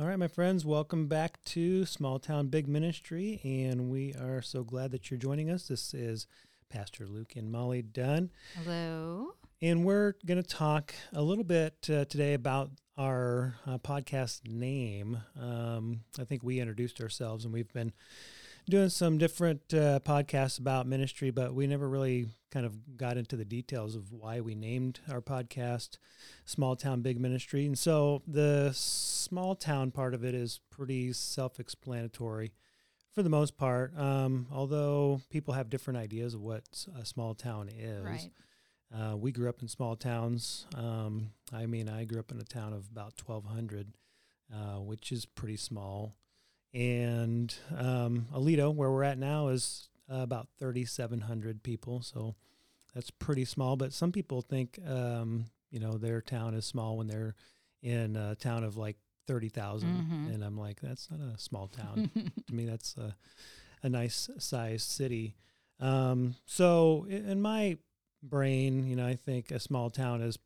All right, my friends, welcome back to Small Town Big Ministry, and we are so glad that you're joining us. This is Pastor Luke and Molly Dunn. Hello. And we're going to talk a little bit uh, today about our uh, podcast name. Um, I think we introduced ourselves, and we've been doing some different uh, podcasts about ministry, but we never really kind of got into the details of why we named our podcast Small Town Big Ministry. And so the small town part of it is pretty self explanatory for the most part, um, although people have different ideas of what a small town is. Right. Uh, we grew up in small towns. Um, I mean, I grew up in a town of about 1,200, uh, which is pretty small. And um, Aledo, where we're at now, is uh, about 3,700 people. So that's pretty small. But some people think, um, you know, their town is small when they're in a town of like 30,000. Mhm. And I'm like, that's not a small town. to me, that's a, a nice sized city. Um, so in my brain, you know, I think a small town is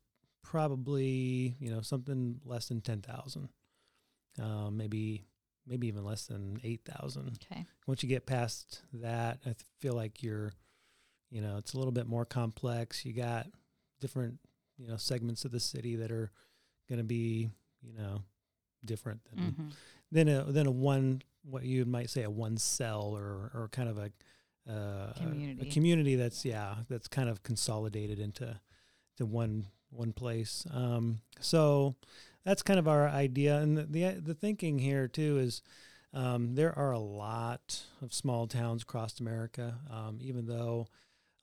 probably, you know, something less than 10,000. Um, maybe, maybe even less than 8,000 Okay. once you get past that, I feel like you're, you know, it's a little bit more complex. You got different, you know, segments of the city that are going to be, you know, different than hmm than a than a one what you might say a one cell or or kind of a uh, a- Community. a community that's yeah that's kind of consolidated into to one one place. Um, so that's kind of our idea, and the the, the thinking here too is um, there are a lot of small towns across America. Um, even though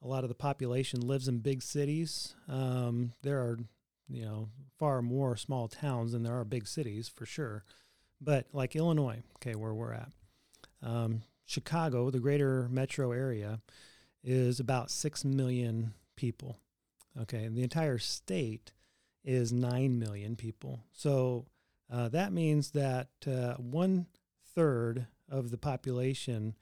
a lot of the population lives in big cities, um, there are you know far more small towns than there are big cities for sure. But like Illinois, okay, where we're at, um, Chicago, the greater metro area, is about six million people. Okay, and the entire state is nine million people. So uh, that means that uh, one third of the population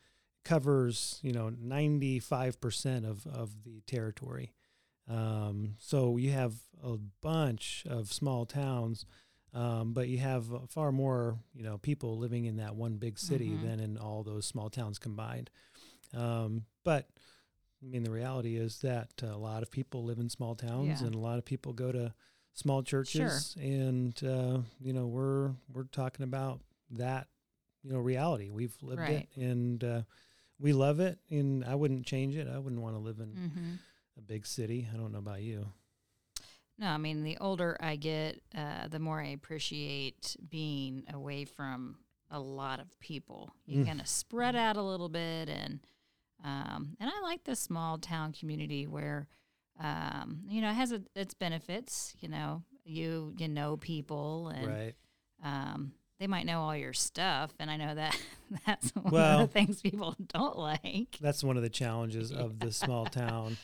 covers, you know, ninety five percent of of the territory. Um, so you have a bunch of small towns, um, but you have far more, you know, people living in that one big city Mhm. than in all those small towns combined. Um, but I mean, the reality is that a lot of people live in small towns, Yeah. and a lot of people go to small churches, and uh, you know, we're we're talking about that, you know, reality. We've lived Right. it, and uh, we love it, and I wouldn't change it. I wouldn't want to live in hmm a big city. I don't know about you. No, I mean, the older I get, uh, the more I appreciate being away from a lot of people. You Mm. kind of spread out a little bit, and um, and I like the small town community where, um, you know, it has a, its benefits. You know, you you know people, and right. um, they might know all your stuff, and I know that that's one Well- of the things people don't like. That's one of the challenges of the small town,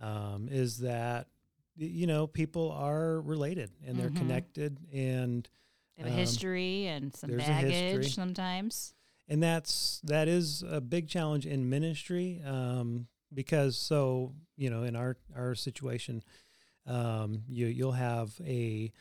um, is that you know people are related and they're Mhm. connected, and They have a Um, history and some baggage sometimes. and that's that is a big challenge in ministry um, because so you know in our our situation um, you you'll have a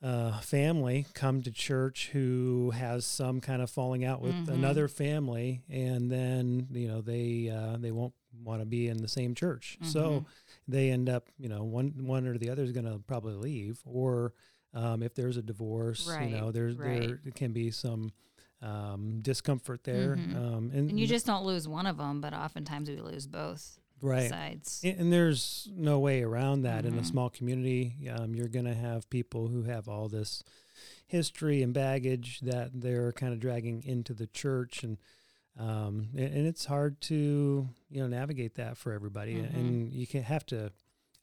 uh, family come to church who has some kind of falling out with Mhm. another family and then you know they uh, they won't want to be in the same church so Mhm. they end up you know one one or the other is going to probably leave or um, if there's a divorce Right, you know there's there right. can be some um, discomfort there Mhm. um, And you just don't lose one of them, but oftentimes we lose both right sides. and, and there's no way around that in a Mhm. small community um, you're going to have people who have all this history and baggage that they're kind of dragging into the church and um, and, and it's hard to you know navigate that for everybody Mhm. and you can have to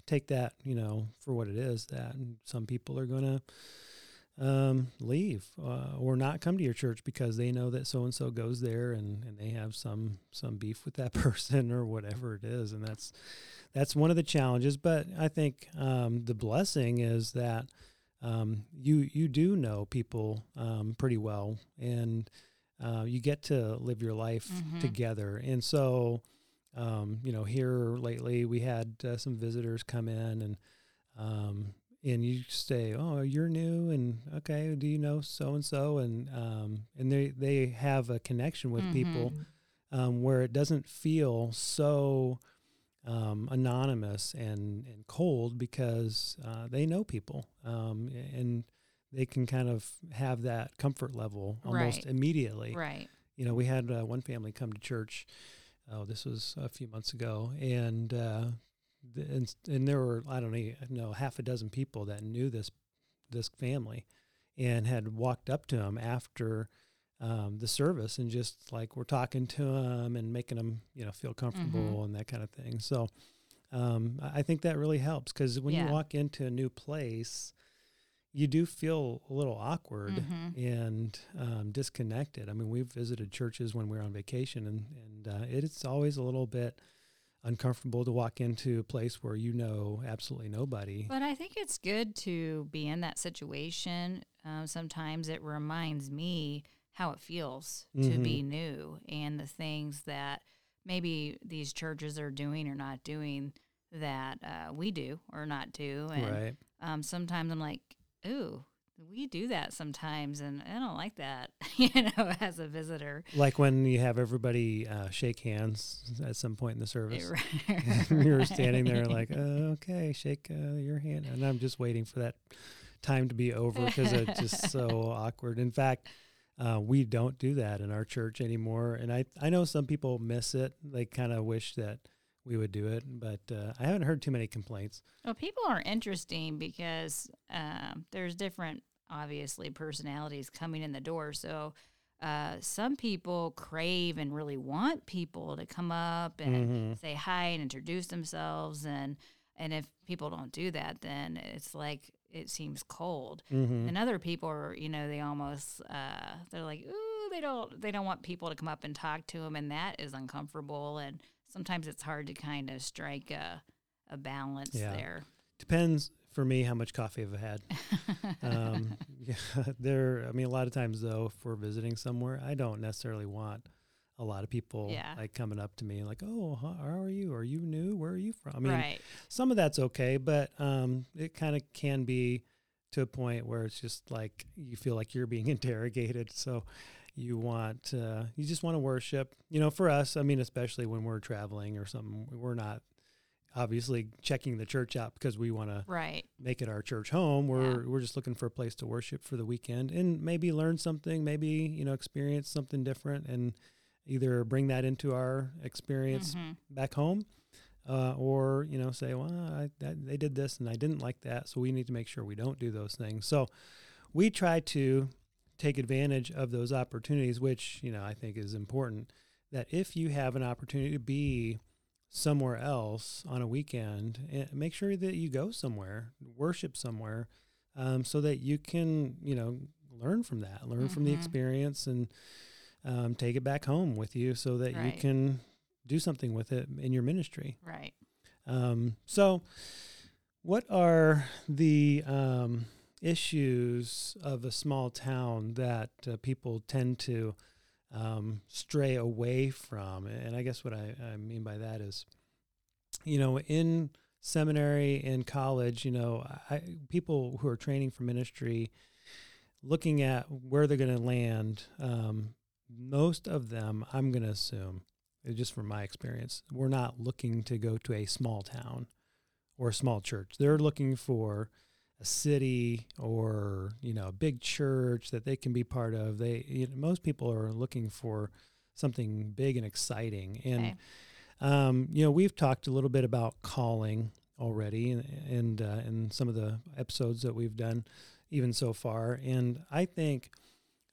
take that you know for what it is that some people are going to um, leave uh, or not come to your church because they know that so and so goes there and, and they have some some beef with that person or whatever it is, and that's that's one of the challenges. But I think um, the blessing is that um, you you do know people um, pretty well, and uh, you get to live your life Mhm. together, and so. Um, you know, here lately we had uh, some visitors come in, and um, and you say, "Oh, you're new," and okay, do you know so and so, and um, and they they have a connection with people Mhm. um, where it doesn't feel so um, anonymous and and cold because uh, they know people um, and they can kind of have that comfort level almost Right. immediately Right. you know, we had uh, one family come to church. Oh, this was a few months ago, and uh, and, and there were I don't know, know half a dozen people that knew this this family, and had walked up to them after um, the service and just like we're talking to them and making them you know feel comfortable and that kind of thing. So um, I think that really helps because when Yeah. you walk into a new place, you do feel a little awkward Mhm. and um, disconnected. I mean, we've visited churches when we are on vacation, and and uh, it's always a little bit uncomfortable to walk into a place where you know absolutely nobody. But I think it's good to be in that situation. Uh, sometimes it reminds me how it feels to Mhm. be new and the things that maybe these churches are doing or not doing that uh, we do or not do. And Right. um, sometimes I'm like, ooh, we do that sometimes, and I don't like that, you know, as a visitor. Like when you have everybody uh, shake hands at some point in the service. Right. You're standing there like, uh, okay, shake uh, your hand. And I'm just waiting for that time to be over because it's just so awkward. In fact, uh, we don't do that in our church anymore. And I, I know some people miss it. They kind of wish that we would do it, but uh, I haven't heard too many complaints. Well, people are interesting because um, there's different, obviously, personalities coming in the door. So uh, some people crave and really want people to come up and Mhm. say hi and introduce themselves, and and if people don't do that, then it's like it seems cold. Mhm. And other people are, you know, they almost uh, they're like, ooh, they don't they don't want people to come up and talk to them, and that is uncomfortable. And sometimes it's hard to kind of strike a a balance Yeah. there. Depends for me how much coffee I've had. um, yeah, there. I mean, a lot of times though, if we're visiting somewhere, I don't necessarily want a lot of people Yeah. like coming up to me like, "Oh, how, are you? Are you new? Where are you from?" I mean, right. some of that's okay, but um, it kind of can be to a point where it's just like you feel like you're being interrogated. So you want, uh, you just want to worship. You know, for us, I mean, especially when we're traveling or something, we're not obviously checking the church out because we want to Right. make it our church home. We're we're just looking for a place to worship for the weekend and maybe learn something, maybe you know experience something different, and either bring that into our experience Mhm. back home, uh, or you know say, well, I, that, they did this and I didn't like that, so we need to make sure we don't do those things. So we try to take advantage of those opportunities, which you know I think is important. That if you have an opportunity to be somewhere else on a weekend, eh, make sure that you go somewhere, worship somewhere, um, so that you can, you know, learn from that, learn from the Mhm. experience, and um, take it back home with you, so that you can do something with it in your ministry. Right. Um, so, what are the um, issues of a small town that uh, people tend to um, stray away from? And I guess what I, I mean by that is, you know, in seminary and college, you know, I, people who are training for ministry, looking at where they're going to land, um, most of them, I'm going to assume, uh, just from my experience, we're not looking to go to a small town or a small church. They're looking for a city or you know a big church that they can be part of. They you know, most people are looking for something big and exciting. And Okay. um, you know we've talked a little bit about calling already, and and uh, in some of the episodes that we've done, even so far. And I think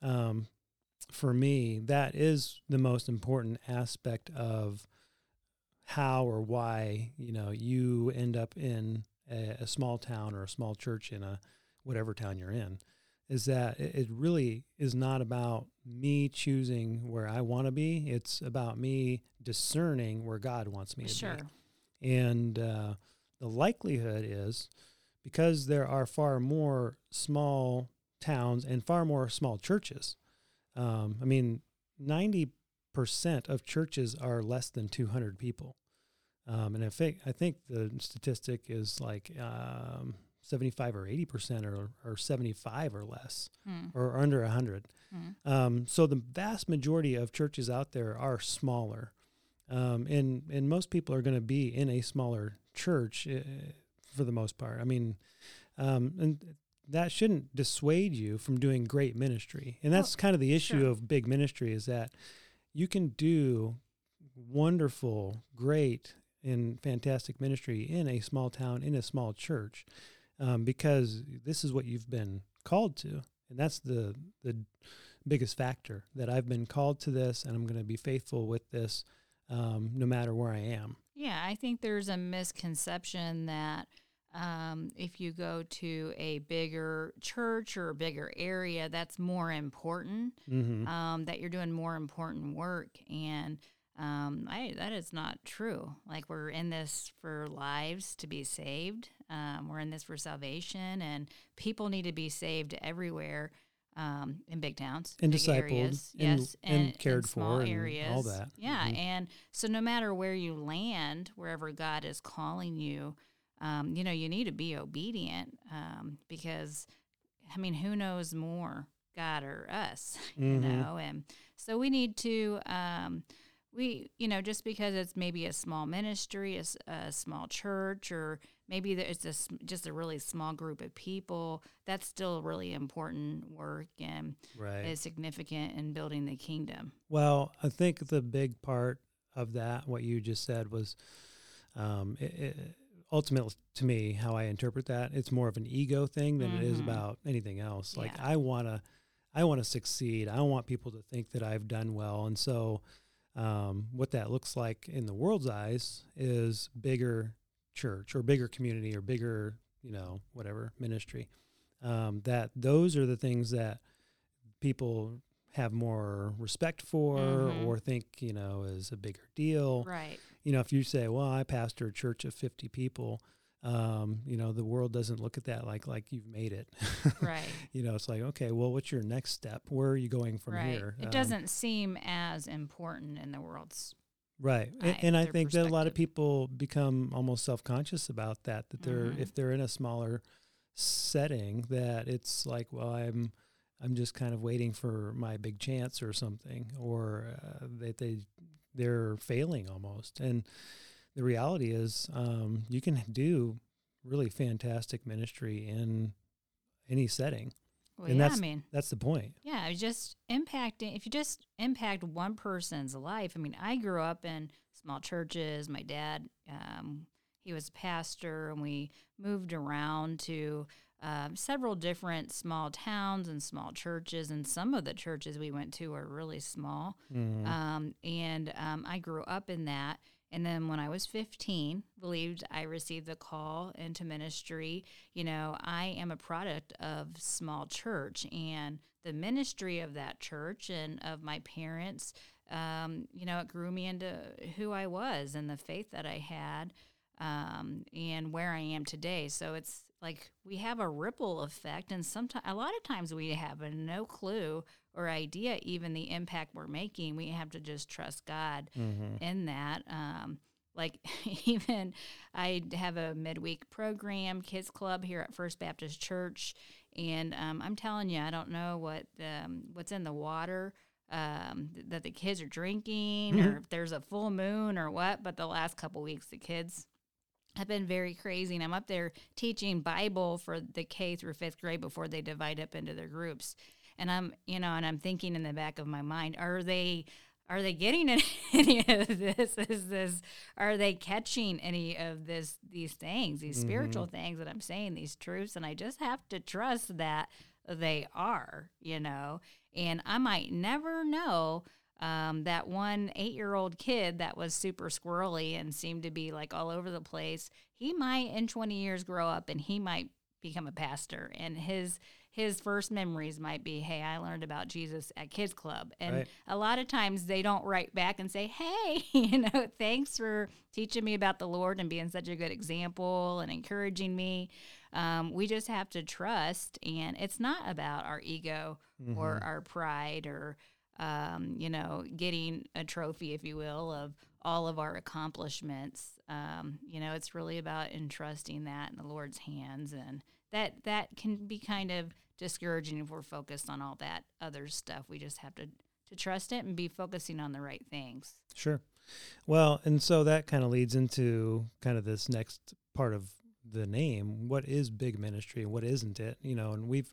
um, for me, that is the most important aspect of how or why you know you end up in a, a small town or a small church in a whatever town you're in is that it, really is not about me choosing where I want to be it's about me discerning where God wants me to Sure. be and uh, the likelihood is because there are far more small towns and far more small churches. Um, I mean, 90% of churches are less than 200 people. Um, and I think, I think the statistic is like um, 75 or 80 percent or, or 75 or less Hmm. or under 100 Hmm. um, so the vast majority of churches out there are smaller um, and and most people are going to be in a smaller church uh, for the most part i mean um, and that shouldn't dissuade you from doing great ministry and that's kind of the issue sure. of big ministry is that you can do wonderful great and fantastic ministry in a small town in a small church um, because this is what you've been called to and that's the the biggest factor that i've been called to this and i'm going to be faithful with this um, no matter where i am Yeah, I think there's a misconception that um, if you go to a bigger church or a bigger area, that's more important. mm-hmm. Um, that you're doing more important work, and um, I, that is not true. Like we're in this for lives to be saved. Um, we're in this for salvation, and people need to be saved everywhere. Um, in big towns, And big discipled areas, and- yes, and cared small for and areas, all that. Yeah, Mhm. and so no matter where you land, wherever God is calling you, um, you know, you need to be obedient um, because, I mean, who knows more, God or us, you Mhm. know? And so we need to, um, we, you know, just because it's maybe a small ministry, a small church, or maybe it's a, just a really small group of people, that's still really important work and right is significant in building the kingdom. Well, I think the big part of that, what you just said, was um, it, it, ultimately to me how I interpret that. It's more of an ego thing than it is Mhm. about anything else. Like Yeah. I wanna, I want to succeed. I want people to think that I've done well, and so um, what that looks like in the world's eyes is bigger church or bigger community or bigger, you know, whatever ministry. Um, that those are the things that people have more respect for Mhm. or think you know is a bigger deal Right. you know if you say well i pastor a church of 50 people um, you know the world doesn't look at that like like you've made it Right. you know it's like okay well what's your next step where are you going from right. here It Um, doesn't seem as important in the world's. right Eye, and, and i think that a lot of people become almost self-conscious about that that they're Mhm. if they're in a smaller setting that it's like well i'm i'm just kind of waiting for my big chance or something or uh, that they they're failing almost and the reality is um, you can do really fantastic ministry in any setting Well, And yeah, I that's- mean, that's the point yeah, just impacting. If you just impact one person's life, I mean, I grew up in small churches. My dad, um, he was a pastor, and we moved around to um, several different small towns and small churches. And some of the churches we went to were really small. Mhm. Um, and um, I grew up in that. And then when I was 15, believed I received the call into ministry. You know, I am a product of small church and the ministry of that church and of my parents. Um, you know, it grew me into who I was and the faith that I had um, and where I am today. So it's like we have a ripple effect, and sometimes a lot of times we have no clue or idea even the impact we're making. We have to just trust God Mhm. in that. Um, like even I have a midweek program, kids club here at First Baptist Church, and um, I'm telling you, I don't know what um, what's in the water um, that the kids are drinking, or if there's a full moon or what. But the last couple weeks, the kids have been very crazy, and I'm up there teaching Bible for the K through fifth grade before they divide up into their groups. And I'm, you know, and I'm thinking in the back of my mind, are they are they getting any, any of this? Is this are they catching any of this these things, these mm-hmm. spiritual things that I'm saying, these truths? And I just have to trust that they are, you know. And I might never know um, that one eight year old kid that was super squirrely and seemed to be like all over the place. He might in 20 years grow up and he might become a pastor and his his first memories might be hey i learned about jesus at kids club and Right. a lot of times they don't write back and say hey you know thanks for teaching me about the lord and being such a good example and encouraging me um, we just have to trust and it's not about our ego or our pride or um, you know getting a trophy if you will of all of our accomplishments. Um, you know, it's really about entrusting that in the Lord's hands, and that that can be kind of discouraging if we're focused on all that other stuff. We just have to to trust it and be focusing on the right things. Sure. Well, and so that kind of leads into kind of this next part of the name. What is big ministry and what isn't it? You know, and we've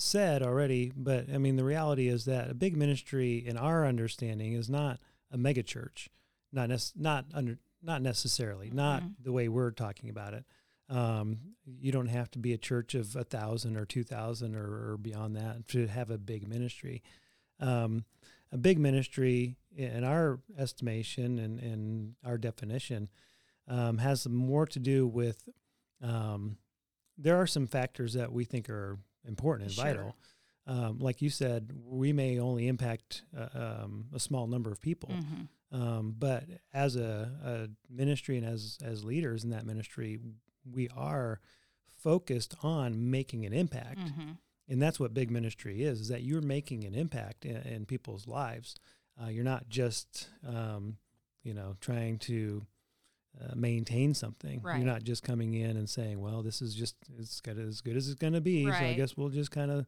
said already, but I mean, the reality is that a big ministry, in our understanding, is not a megachurch, not nec- not under not necessarily, mm-hmm. not the way we're talking about it. Um, you don't have to be a church of a thousand or two thousand or, or, beyond that to have a big ministry. Um, a big ministry, in our estimation and, and our definition, um, has more to do with. Um, there are some factors that we think are important and sure. vital. Um, like you said, we may only impact uh, um, a small number of people, mm-hmm. um, but as a, a, ministry and as as leaders in that ministry, we are focused on making an impact, mm-hmm. and that's what big ministry is: is that you're making an impact in, in people's lives. Uh, you're not just um, you know trying to uh, maintain something. Right. You're not just coming in and saying, "Well, this is just it's got as good as it's going to be." Right. So I guess we'll just kind of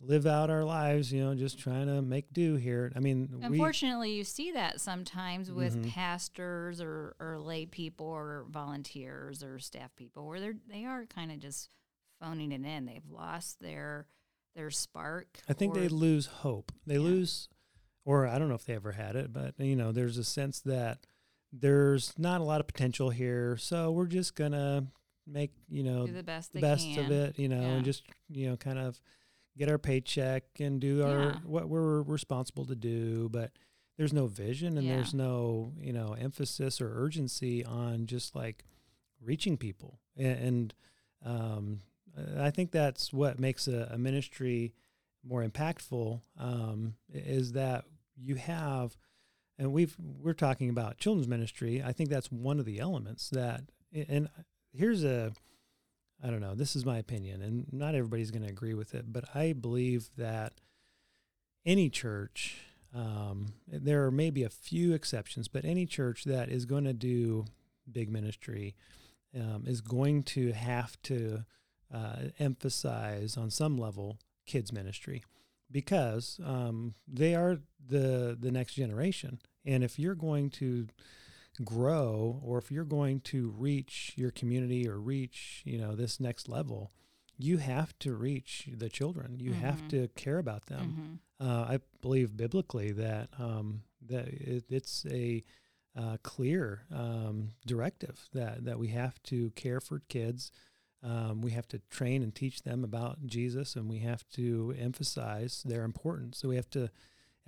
live out our lives, you know, just trying to make do here. I mean, unfortunately, we, you see that sometimes with mm-hmm. pastors or or lay people or volunteers or staff people where they're they are kind of just phoning it in. They've lost their their spark. I think they lose hope. They yeah. lose, or I don't know if they ever had it, but you know, there's a sense that there's not a lot of potential here, so we're just gonna make you know do the best, the best of it, you know, yeah. and just you know kind of get our paycheck and do our yeah. what we're responsible to do, but there's no vision and yeah. there's no you know emphasis or urgency on just like reaching people and, and um, I think that's what makes a, a ministry more impactful um, is that you have and we've we're talking about children's ministry. I think that's one of the elements that. And here's a, I don't know. This is my opinion, and not everybody's going to agree with it, but I believe that any church, um, there are maybe a few exceptions, but any church that is going to do big ministry um, is going to have to uh, emphasize on some level kids ministry because um, they are the the next generation and if you're going to grow or if you're going to reach your community or reach, you know, this next level, you have to reach the children. You mm-hmm. have to care about them. Mm-hmm. Uh, I believe biblically that um, that it, it's a uh, clear um, directive that that we have to care for kids. Um, we have to train and teach them about Jesus, and we have to emphasize their importance. So we have to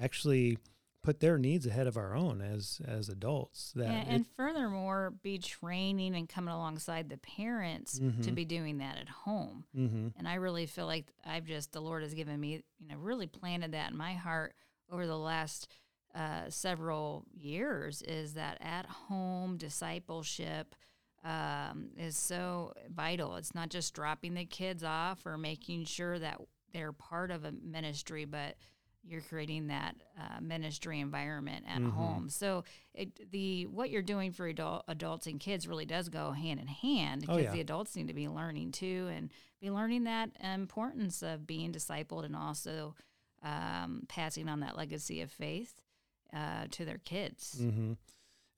actually put their needs ahead of our own as as adults that yeah, and furthermore be training and coming alongside the parents mm-hmm. to be doing that at home mm-hmm. and i really feel like i've just the lord has given me you know really planted that in my heart over the last uh, several years is that at home discipleship um, is so vital it's not just dropping the kids off or making sure that they're part of a ministry but you're creating that uh, ministry environment at mm-hmm. home. So it, the what you're doing for adult, adults and kids really does go hand in hand because oh, yeah. the adults need to be learning too and be learning that importance of being discipled and also um, passing on that legacy of faith uh, to their kids. Mm-hmm.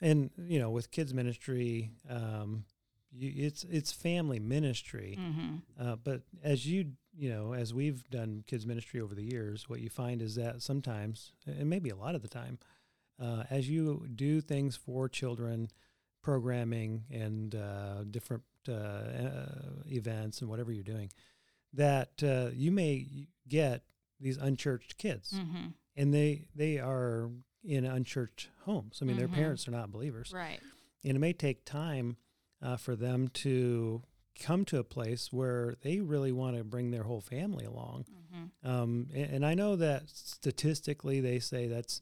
And you know, with kids ministry, um, you, it's it's family ministry. Mm-hmm. Uh, but as you you know, as we've done kids ministry over the years, what you find is that sometimes, and maybe a lot of the time, uh, as you do things for children, programming and uh, different uh, uh, events and whatever you're doing, that uh, you may get these unchurched kids, mm-hmm. and they they are in unchurched homes. I mean, mm-hmm. their parents are not believers, right? And it may take time uh, for them to come to a place where they really want to bring their whole family along. Mm-hmm. Um, and, and, I know that statistically they say that's,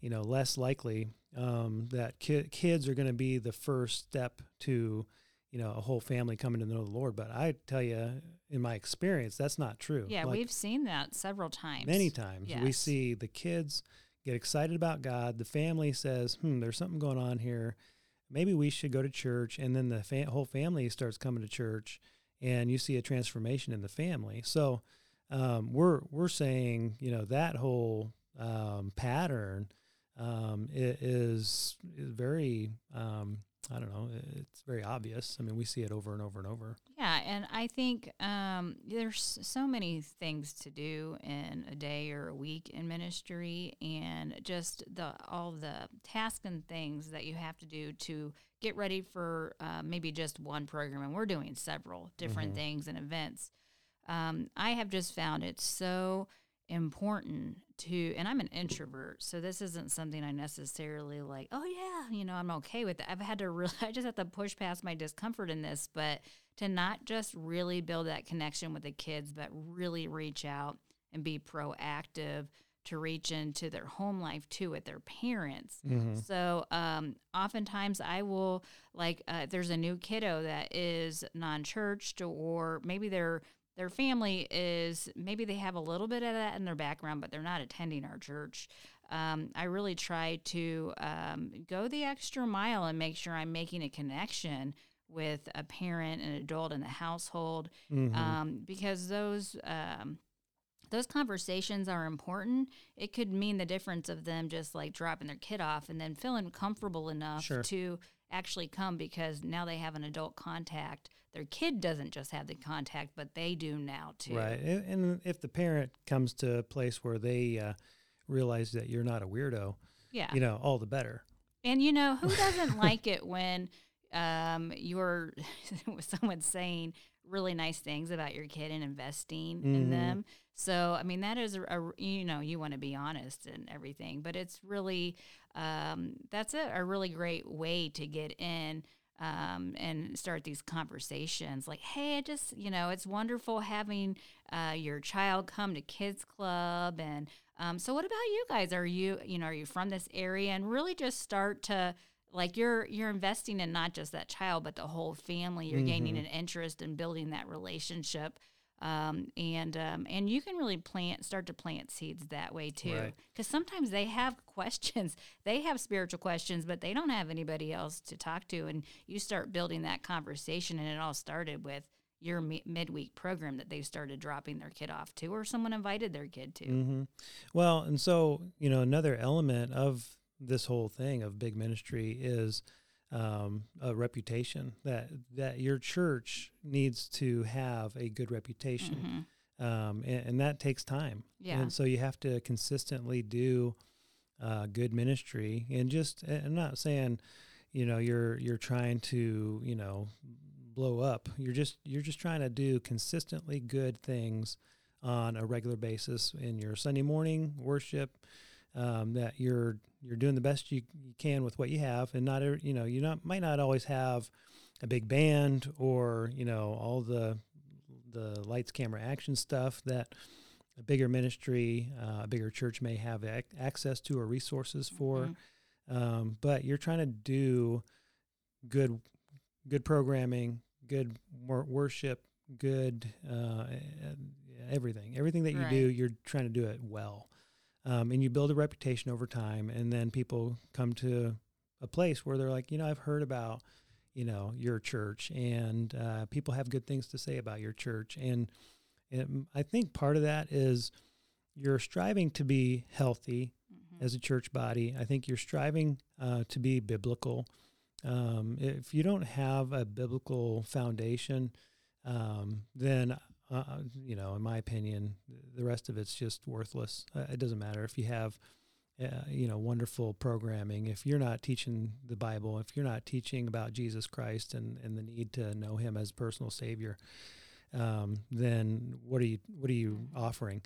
you know, less likely um, that ki- kids are going to be the first step to, you know, a whole family coming to know the Lord. But I tell you, in my experience, that's not true. Yeah, like, we've seen that several times. Many times. Yes. We see the kids get excited about God. The family says, "Hmm, there's something going on here. Maybe we should go to church." And then the whole family starts coming to church, and you see a transformation in the family. So um, we're we're saying, you know, that whole um, pattern um, is, is very um, I don't know. It's very obvious. I mean, we see it over and over and over. Yeah, and I think um, there's so many things to do in a day or a week in ministry, and just the all the tasks and things that you have to do to get ready for uh, maybe just one program. And we're doing several different mm-hmm. things and events. Um, I have just found it so important to and I'm an introvert, so this isn't something I necessarily like, oh yeah, you know, I'm okay with it. I've had to really I just have to push past my discomfort in this, but to not just really build that connection with the kids, but really reach out and be proactive to reach into their home life too with their parents. Mm-hmm. So um, oftentimes I will like uh, there's a new kiddo that is non-churched or maybe they're their family is maybe they have a little bit of that in their background, but they're not attending our church. Um, I really try to um, go the extra mile and make sure I'm making a connection with a parent and adult in the household mm-hmm. um, because those um, those conversations are important. It could mean the difference of them just like dropping their kid off and then feeling comfortable enough sure. to actually come because now they have an adult contact their kid doesn't just have the contact, but they do now too. Right. And if the parent comes to a place where they uh, realize that you're not a weirdo, yeah, you know, all the better. And you know, who doesn't like it when um, you're someone saying really nice things about your kid and investing mm-hmm. in them? So, I mean, that is a, a you know, you want to be honest and everything, but it's really um, that's a, a really great way to get in um, and start these conversations like, hey, I just, you know, it's wonderful having uh, your child come to kids club. And um, so what about you guys? Are you, you know, are you from this area? And really just start to, like you're you're investing in not just that child but the whole family you're mm-hmm. gaining an interest in building that relationship um, and um, and you can really plant start to plant seeds that way too because right. sometimes they have questions they have spiritual questions but they don't have anybody else to talk to and you start building that conversation and it all started with your mi- midweek program that they started dropping their kid off to or someone invited their kid to mm-hmm. well and so you know another element of this whole thing of big ministry is um, a reputation that that your church needs to have a good reputation, mm-hmm. um, and, and, that takes time. Yeah, and so you have to consistently do uh, good ministry, and just I'm not saying, you know, you're you're trying to you know blow up. You're just you're just trying to do consistently good things on a regular basis in your Sunday morning worship um, that you're you're doing the best you, you can with what you have, and not you know you not might not always have a big band or you know all the the lights, camera, action stuff that a bigger ministry, uh, a bigger church may have ac- access to or resources for. Mm-hmm. Um, but you're trying to do good good programming, good wor- worship, good uh, everything. Everything that you right. do, you're trying to do it well um, and you build a reputation over time and then people come to a place where they're like you know i've heard about you know your church and uh, people have good things to say about your church. And, and i think part of that is you're striving to be healthy mm-hmm. as a church body. I think you're striving uh, to be biblical. Um, if you don't have a biblical foundation um, then uh, you know, in my opinion, the rest of it's just worthless. Uh, it doesn't matter if you have, uh, you know, wonderful programming. If you're not teaching the Bible, if you're not teaching about Jesus Christ and, and the need to know Him as personal Savior, um, then what are you what are you offering?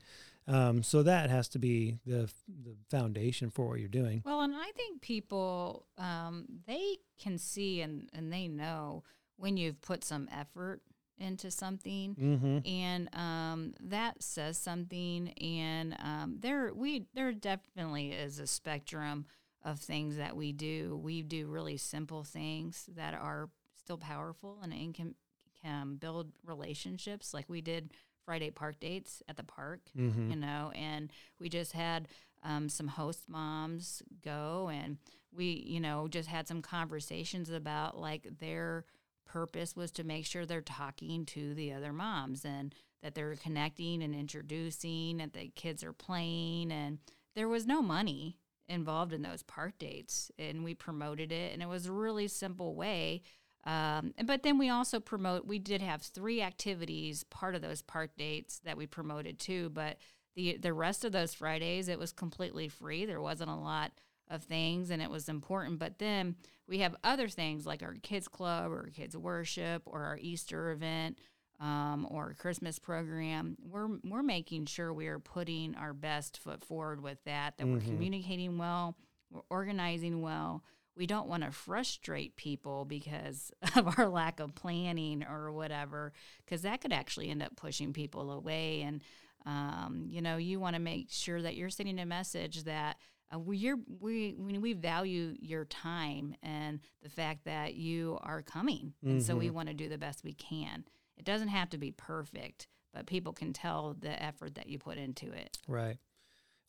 Um, so that has to be the the foundation for what you're doing. Well, and I think people um, they can see and and they know when you've put some effort into something mm-hmm. and um, that says something and um, there we there definitely is a spectrum of things that we do we do really simple things that are still powerful and can, can build relationships like we did friday park dates at the park mm-hmm. you know and we just had um, some host moms go, and we, you know, just had some conversations about like their purpose was to make sure they're talking to the other moms and that they're connecting and introducing, and the kids are playing, and there was no money involved in those park dates, and we promoted it, and it was a really simple way. Um, but then we also promote. We did have three activities part of those park dates that we promoted too. But the the rest of those Fridays, it was completely free. There wasn't a lot of things, and it was important. But then we have other things like our kids club or kids worship or our Easter event um, or Christmas program, we're we're making sure we are putting our best foot forward with that. That mm-hmm. we're communicating well, we're organizing well. We don't want to frustrate people because of our lack of planning or whatever, because that could actually end up pushing people away. And um, you know, you want to make sure that you're sending a message that uh, we we we value your time and the fact that you are coming, mm-hmm. and so we mm-hmm. want to do the best we can. It doesn't have to be perfect, but people can tell the effort that you put into it. Right.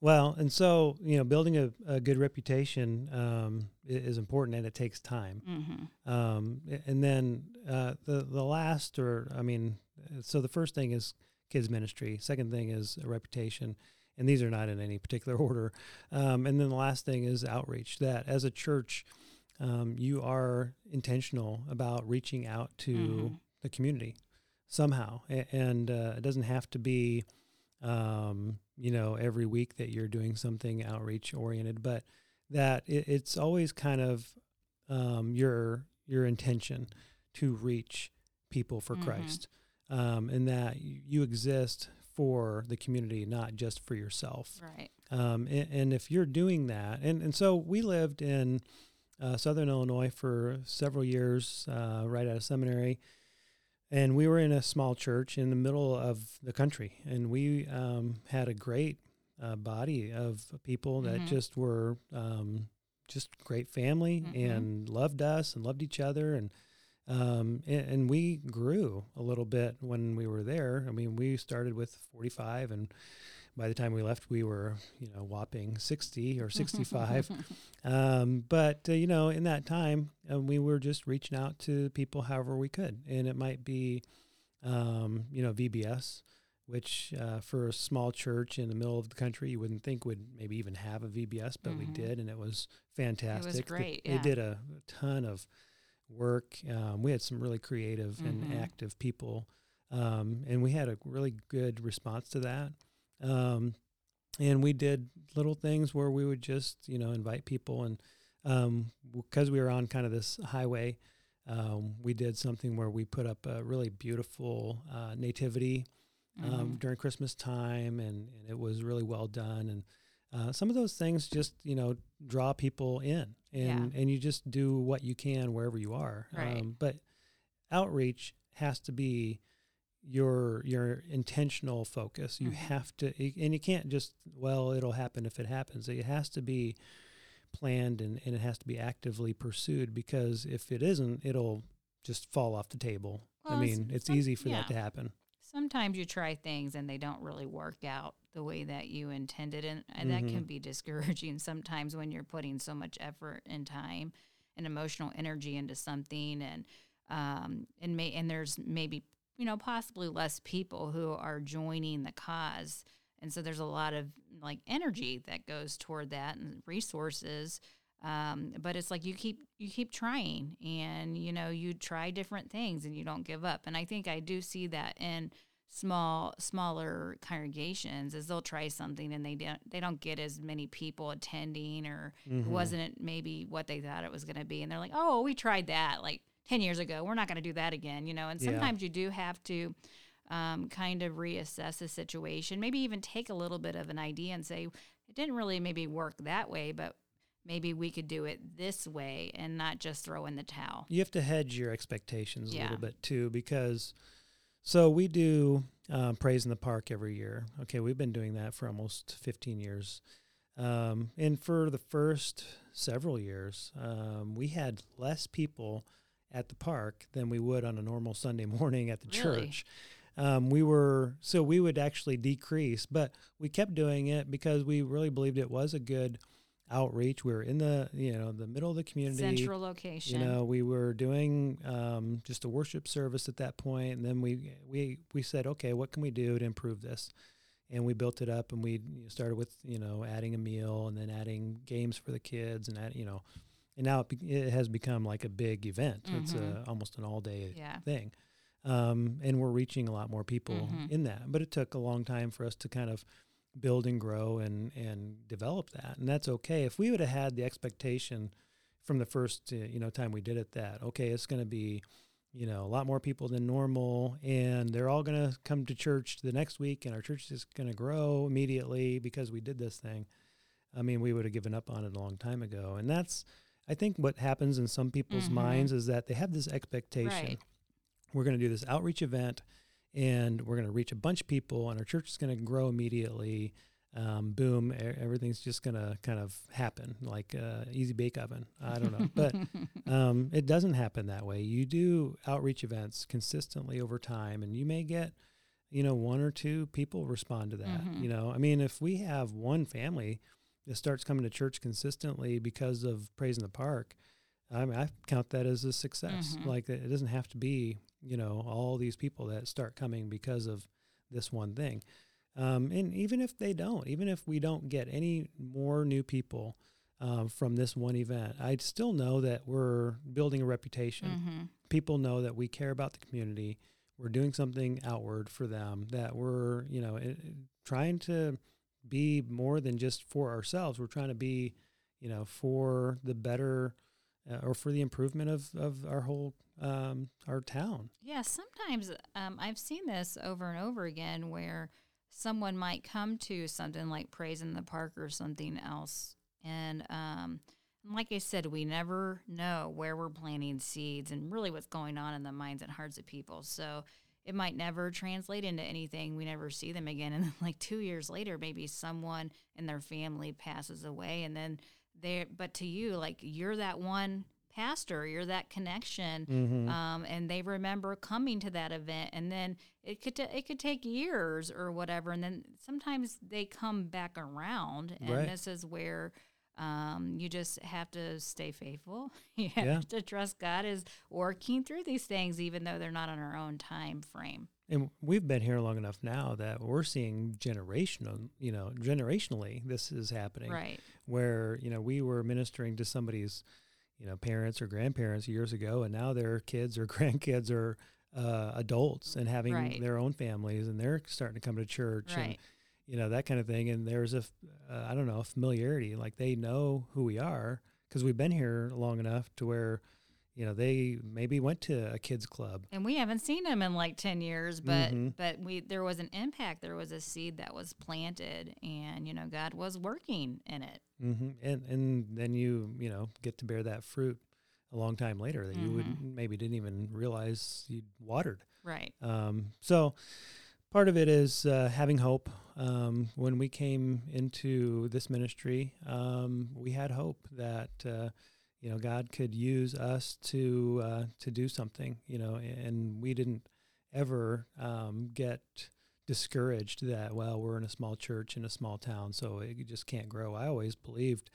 Well, and so you know, building a, a good reputation um, is important, and it takes time. Mm-hmm. Um, and then uh, the the last, or I mean, so the first thing is kids ministry. Second thing is a reputation, and these are not in any particular order. Um, and then the last thing is outreach. That as a church, um, you are intentional about reaching out to mm-hmm. the community somehow, and uh, it doesn't have to be, um, you know, every week that you're doing something outreach oriented, but that it, it's always kind of um, your your intention to reach people for mm-hmm. Christ, um, and that you exist for the community, not just for yourself. Right. Um, and, and, if you're doing that, and, and so we lived in uh, Southern Illinois for several years, uh, right out of seminary, and we were in a small church in the middle of the country, and we um, had a great uh, body of people that mm-hmm. just were um, just great family mm-hmm. and loved us and loved each other and, um, and and we grew a little bit when we were there. I mean, we started with 45 and by the time we left, we were, you know, whopping 60 or 65. um, but, uh, you know, in that time, uh, we were just reaching out to people however we could. And it might be, um, you know, VBS, which uh, for a small church in the middle of the country, you wouldn't think would maybe even have a VBS, but mm-hmm. we did. And it was fantastic. It was great. They, yeah. they did a, a, ton of work. Um, we had some really creative mm-hmm. and active people. Um, and we had a really good response to that. Um, and we did little things where we would just, you know, invite people. And because um, we were on kind of this highway, um, we did something where we put up a really beautiful uh, nativity um, mm-hmm. during Christmas time, and, and, it was really well done. And uh, some of those things just, you know, draw people in, and yeah. and you just do what you can wherever you are. Right. Um, but outreach has to be your your intentional focus. You mm-hmm. have to, and you can't just well, it'll happen if it happens. It has to be planned and, and it has to be actively pursued because if it isn't, it'll just fall off the table. Well, I mean, it's some, easy for yeah. that to happen. Sometimes you try things and they don't really work out the way that you intended, and, and mm-hmm. that can be discouraging sometimes when you're putting so much effort and time and emotional energy into something and um, and may and there's maybe you know, possibly less people who are joining the cause. And so there's a lot of like energy that goes toward that and resources. Um, but it's like you keep you keep trying and you know you try different things and you don't give up and i think i do see that in small smaller congregations is they'll try something and they don't they don't get as many people attending or mm-hmm. wasn't maybe what they thought it was going to be and they're like oh we tried that like 10 years ago. We're not going to do that again, you know. And sometimes yeah. you do have to um, kind of reassess the situation, maybe even take a little bit of an idea and say, it didn't really maybe work that way, but maybe we could do it this way and not just throw in the towel. You have to hedge your expectations yeah. a little bit too, because so we do um, Praise in the Park every year. Okay, we've been doing that for almost 15 years. Um, and for the first several years, um, we had less people at the park than we would on a normal Sunday morning at the really? church. um, we were so we would actually decrease, but we kept doing it because we really believed it was a good outreach. We were in the you know the middle of the community, Central location. You know, we were doing um, just a worship service at that point, and then we we we said, okay, what can we do to improve this? And we built it up, and we started with you know adding a meal, and then adding games for the kids, and add, you know, and now it, be, it has become like a big event. Mm-hmm. It's a, almost an all day yeah. thing. Um, and we're reaching a lot more people mm-hmm. in that. But it took a long time for us to kind of build and grow and and develop that, and that's okay. If we would have had the expectation from the first uh, you know time we did it that okay, it's going to be you know a lot more people than normal, and they're all going to come to church the next week, and our church is going to grow immediately because we did this thing. I mean, we would have given up on it a long time ago, and that's I think what happens in some people's mm-hmm. minds is that they have this expectation. Right. We're going to do this outreach event and we're going to reach a bunch of people and our church is going to grow immediately. Um, boom everything's just going to kind of happen like uh, easy bake oven. I don't know. But um, it doesn't happen that way. You do outreach events consistently over time and you may get you know one or two people respond to that mm-hmm. you know? I mean if we have one family that starts coming to church consistently because of praise in the park i mean i count that as a success. Mm-hmm. like it doesn't have to be you know all these people that start coming because of this one thing. Um, and even if they don't even if we don't get any more new people um, from this one event i still know that we're building a reputation. Mm-hmm. people know that we care about the community. We're doing something outward for them that we're you know it, trying to be more than just for ourselves. We're trying to be you know for the better uh, or for the improvement of, of our whole um, our town. Yeah, sometimes um, I've seen this over and over again where someone might come to something like Praise in the Park or something else. And um, like I said, we never know where we're planting seeds and really what's going on in the minds and hearts of people. So it might never translate into anything. We never see them again. And then, like two years later, maybe someone in their family passes away. And then they, but to you, like you're that one pastor you're that connection mm-hmm. um, and they remember coming to that event and then it could t- it could take years or whatever and then sometimes they come back around and right. this is where um, you just have to stay faithful you have yeah. to trust god is working through these things even though they're not on our own time frame and we've been here long enough now that we're seeing generational you know generationally this is happening right where you know we were ministering to somebody's you know parents or grandparents years ago, and now their kids or grandkids are uh, adults and having right. their own families, and they're starting to come to church right. and you know that kind of thing. And there's a uh, I don't know a familiarity, like they know who we are because we've been here long enough to where you know they maybe went to a kids club and we haven't seen them in like 10 years but mm-hmm. but we there was an impact there was a seed that was planted and you know god was working in it mm-hmm. and and then you you know get to bear that fruit a long time later that mm-hmm. you would mm-hmm. maybe didn't even realize you'd watered right um, so part of it is uh, having hope um, when we came into this ministry um, we had hope that uh, you know God could use us to uh, to do something you know and we didn't ever um, get discouraged that well we're in a small church in a small town so it just can't grow. I always believed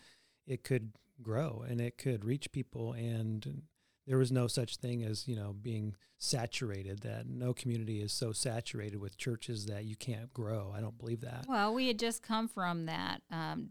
it could grow and it could reach people and there was no such thing as you know being saturated that no community is so saturated with churches that you can't grow. I don't believe that. Well we had just come from that um,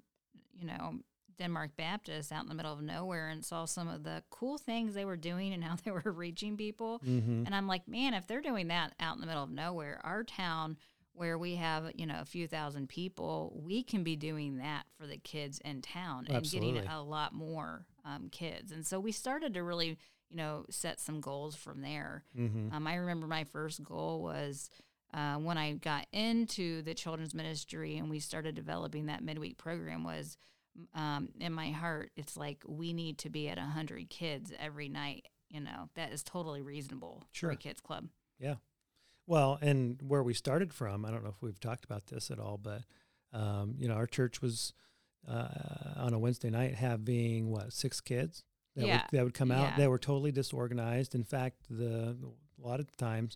you know Denmark Baptist out in the middle of nowhere and saw some of the cool things they were doing and how they were reaching people. Mm-hmm. And I'm like, man, if they're doing that out in the middle of nowhere, our town where we have, you know, a few thousand people, we can be doing that for the kids in town and Absolutely. getting a lot more um, kids. And so we started to really, you know, set some goals from there. Mm-hmm. Um, I remember my first goal was uh, when I got into the children's ministry and we started developing that midweek program was – um, in my heart, it's like we need to be at 100 kids every night. You know, that is totally reasonable sure. for a kids club. Yeah. Well, and where we started from, I don't know if we've talked about this at all, but, um, you know, our church was uh, on a Wednesday night having what, six kids? That, yeah. would, that would come out. Yeah. They were totally disorganized. In fact, the a lot of times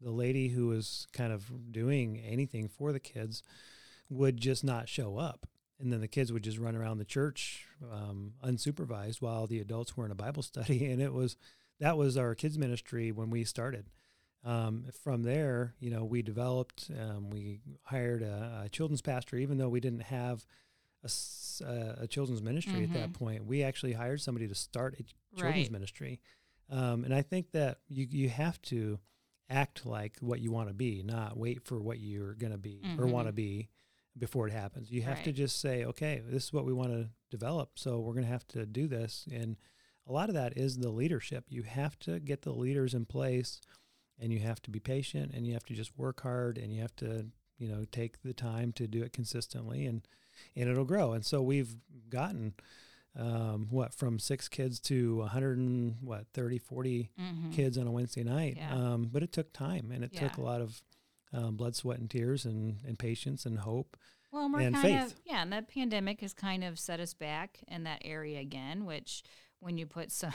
the lady who was kind of doing anything for the kids would just not show up. And then the kids would just run around the church um, unsupervised while the adults were in a Bible study. And it was that was our kids ministry when we started. Um, from there, you know, we developed, um, we hired a, a, children's pastor, even though we didn't have a, a children's ministry mm-hmm. at that mm-hmm. point. We actually hired somebody to start a children's right. ministry. Um, and I think that you, you have to act like what you want to be, not wait for what you're going to be mm-hmm. or want to be before it happens. You have right. to just say, okay, this is what we want to develop. So we're going to have to do this. And a lot of that is the leadership. You have to get the leaders in place and you have to be patient and you have to just work hard and you have to, you know, take the time to do it consistently and, and it'll grow. And so we've gotten, um, what from six kids to 100 and what 30 40 mm-hmm. kids on a wednesday night yeah. um, but it took time and it yeah. took a lot of um, blood sweat and tears and, and patience and hope well and, we're and kind faith. of yeah and the pandemic has kind of set us back in that area again which when you put so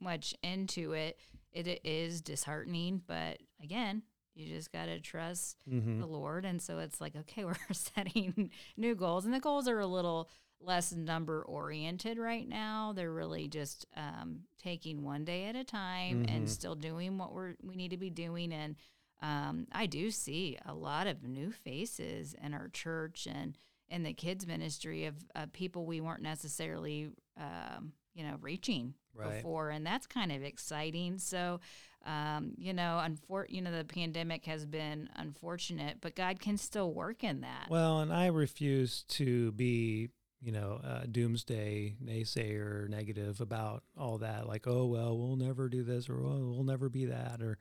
much into it it is disheartening but again you just got to trust mm-hmm. the lord and so it's like okay we're setting new goals and the goals are a little less number oriented right now. They're really just um, taking one day at a time mm-hmm. and still doing what we're we need to be doing. And um, I do see a lot of new faces in our church and in the kids ministry of, of people we weren't necessarily um, you know reaching right. before, and that's kind of exciting. So. Um, you know, unfor- you know, the pandemic has been unfortunate, but God can still work in that. Well, and I refuse to be you know, uh, doomsday naysayer negative about all that. Like, oh well, we'll never do this, or oh, we'll never be that, or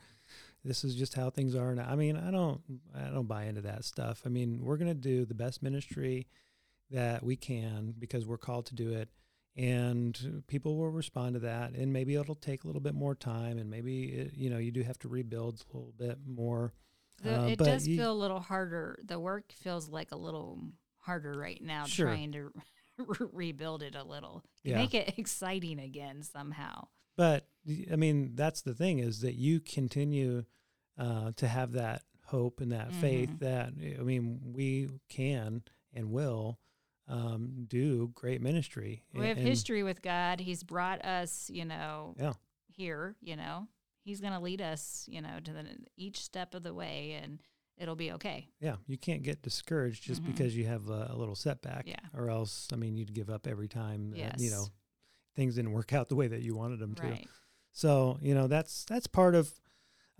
this is just how things are now. I mean, I don't, I don't buy into that stuff. I mean, we're gonna do the best ministry that we can because we're called to do it, and people will respond to that. And maybe it'll take a little bit more time, and maybe it, you know, you do have to rebuild a little bit more. The, uh, it does you, feel a little harder. The work feels like a little harder right now, sure. trying to rebuild it a little yeah. make it exciting again somehow but i mean that's the thing is that you continue uh, to have that hope and that mm-hmm. faith that i mean we can and will um, do great ministry we have and, history with god he's brought us you know yeah. here you know he's going to lead us you know to the each step of the way and it'll be okay. Yeah, you can't get discouraged just mm-hmm. because you have a, a, little setback. Yeah. Or else, I mean, you'd give up every time that, yes. you know, things didn't work out the way that you wanted them to. So, you know, that's that's part of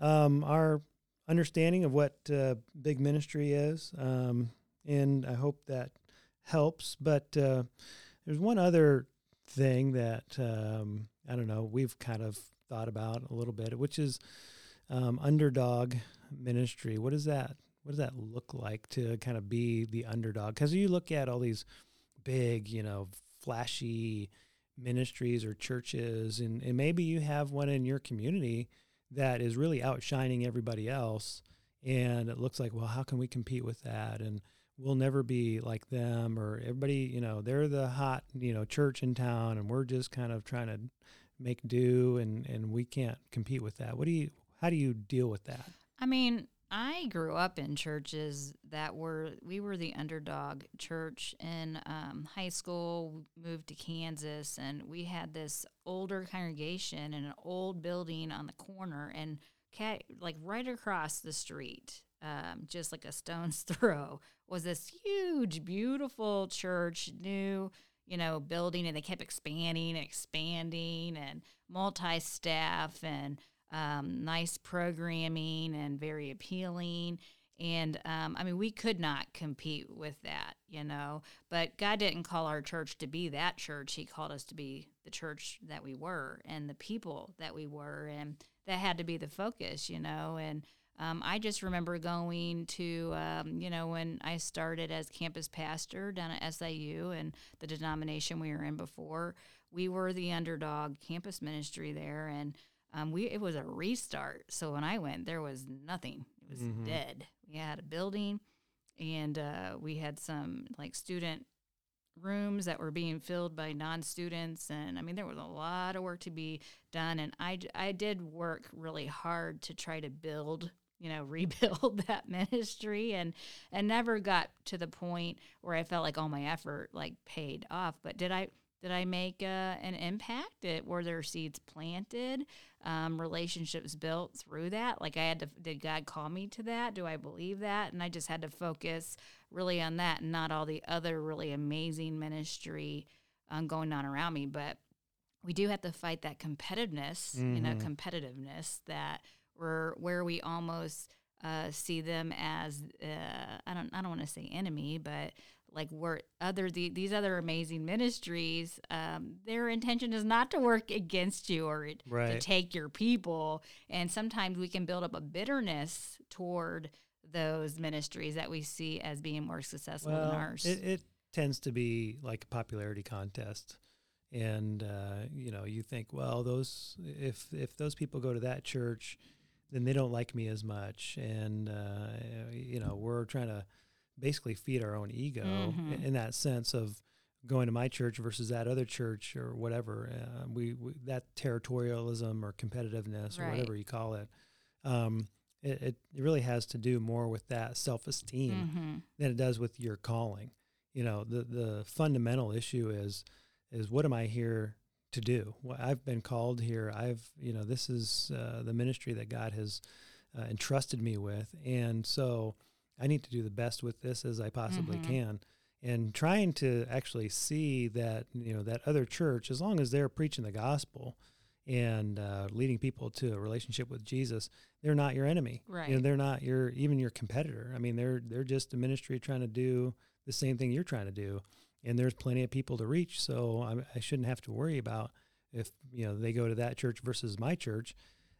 um, our understanding of what uh, big ministry is. Um, and I hope that helps. But uh, there's one other thing that, um, I don't know, we've kind of thought about a little bit, which is um, underdog ministry. What does that what does that look like to kind of be the underdog? Because you look at all these big, you know, flashy ministries or churches, and, and maybe you have one in your community that is really outshining everybody else. And it looks like, well, how can we compete with that? And we'll never be like them, or everybody, you know, they're the hot, you know, church in town, and we're just kind of trying to make do, and and we can't compete with that. What do you how do you deal with that? I mean, I grew up in churches that were we were the underdog church in um, high school. Moved to Kansas, and we had this older congregation in an old building on the corner, and cat, like right across the street, um, just like a stone's throw, was this huge, beautiful church, new you know building, and they kept expanding and expanding, and multi-staff and um, nice programming and very appealing. And um, I mean, we could not compete with that, you know. But God didn't call our church to be that church. He called us to be the church that we were and the people that we were. And that had to be the focus, you know. And um, I just remember going to, um, you know, when I started as campus pastor down at SIU and the denomination we were in before, we were the underdog campus ministry there. And um, we it was a restart. So when I went, there was nothing. It was mm-hmm. dead. We had a building, and uh, we had some like student rooms that were being filled by non-students and i mean there was a lot of work to be done and i, I did work really hard to try to build you know rebuild that ministry and and never got to the point where I felt like all my effort like paid off. But did I did I make uh, an impact? It, were there seeds planted, um, relationships built through that? Like I had to, did God call me to that? Do I believe that? And I just had to focus really on that and not all the other really amazing ministry um, going on around me. But we do have to fight that competitiveness, mm-hmm. you know, mm-hmm. competitiveness that we're where we almost uh, see them as uh, I don't I don't want to say enemy, but like we're other the, these other amazing ministries, um, their intention is not to work against you or right. to take your people, and sometimes we can build up a bitterness toward those ministries that we see as being more successful well, than ours. It, it tends to be like a popularity contest and uh, you know you think well those if if those people go to that church then they don't like me as much and uh, you know we're trying to basically feed our own ego mm-hmm. in that sense of going to my church versus that other church or whatever uh, we, we, that territorialism or competitiveness right. or whatever you call it um, it, it, really has to do more with that self-esteem mm-hmm. than it does with your calling you know the the fundamental issue is is what am I here to do? Well, I've been called here. I've, you know, this is uh, the ministry that God has uh, entrusted me with. And so I need to do the best with this as I possibly mm-hmm. can. And trying to actually see that, you know, that other church, as long as they're preaching the gospel and uh, leading people to a relationship with Jesus, they're not your enemy. Right. You know, they're not your, even your competitor. I mean, they're, they're just a ministry trying to do the same thing you're trying to do and there's plenty of people to reach. So I, I, shouldn't have to worry about if you know they go to that church versus my church.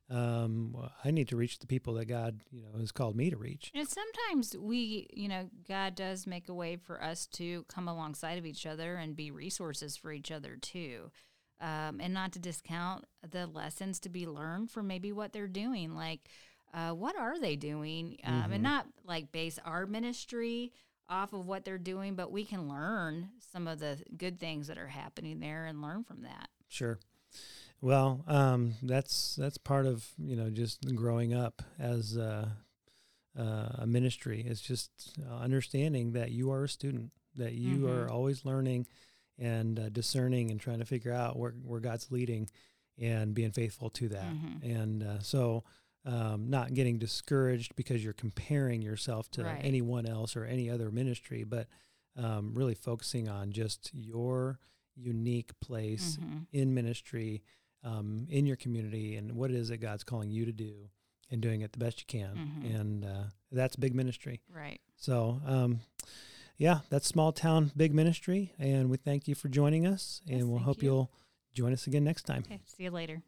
Um, I need to reach the people that God you know has called me to reach. And sometimes we, you know, God does make a way for us to come alongside of each other and be resources for each other too. Um, and not to discount the lessons to be learned from maybe what they're doing. Like, uh, what are they doing? Um, mm-hmm. And not like base our ministry off of what they're doing, but we can learn some of the good things that are happening there and learn from that. Sure. Well, um, that's that's part of you know just growing up as a, a ministry. It's just understanding that you are a student, that you mm-hmm. are always learning and uh, discerning and trying to figure out where where God's leading and being faithful to that. Mm-hmm. And uh, so um, not getting discouraged because you're comparing yourself to right. anyone else or any other ministry, but um, really focusing on just your unique place mm-hmm. in ministry, um, in your community, and what it is that God's calling you to do, and doing it the best you can. Mm-hmm. And uh, that's big ministry. Right. So, um, yeah, that's small town big ministry, and we thank you for joining us, yes, and we'll hope you. you'll join us again next time. Okay, see you later.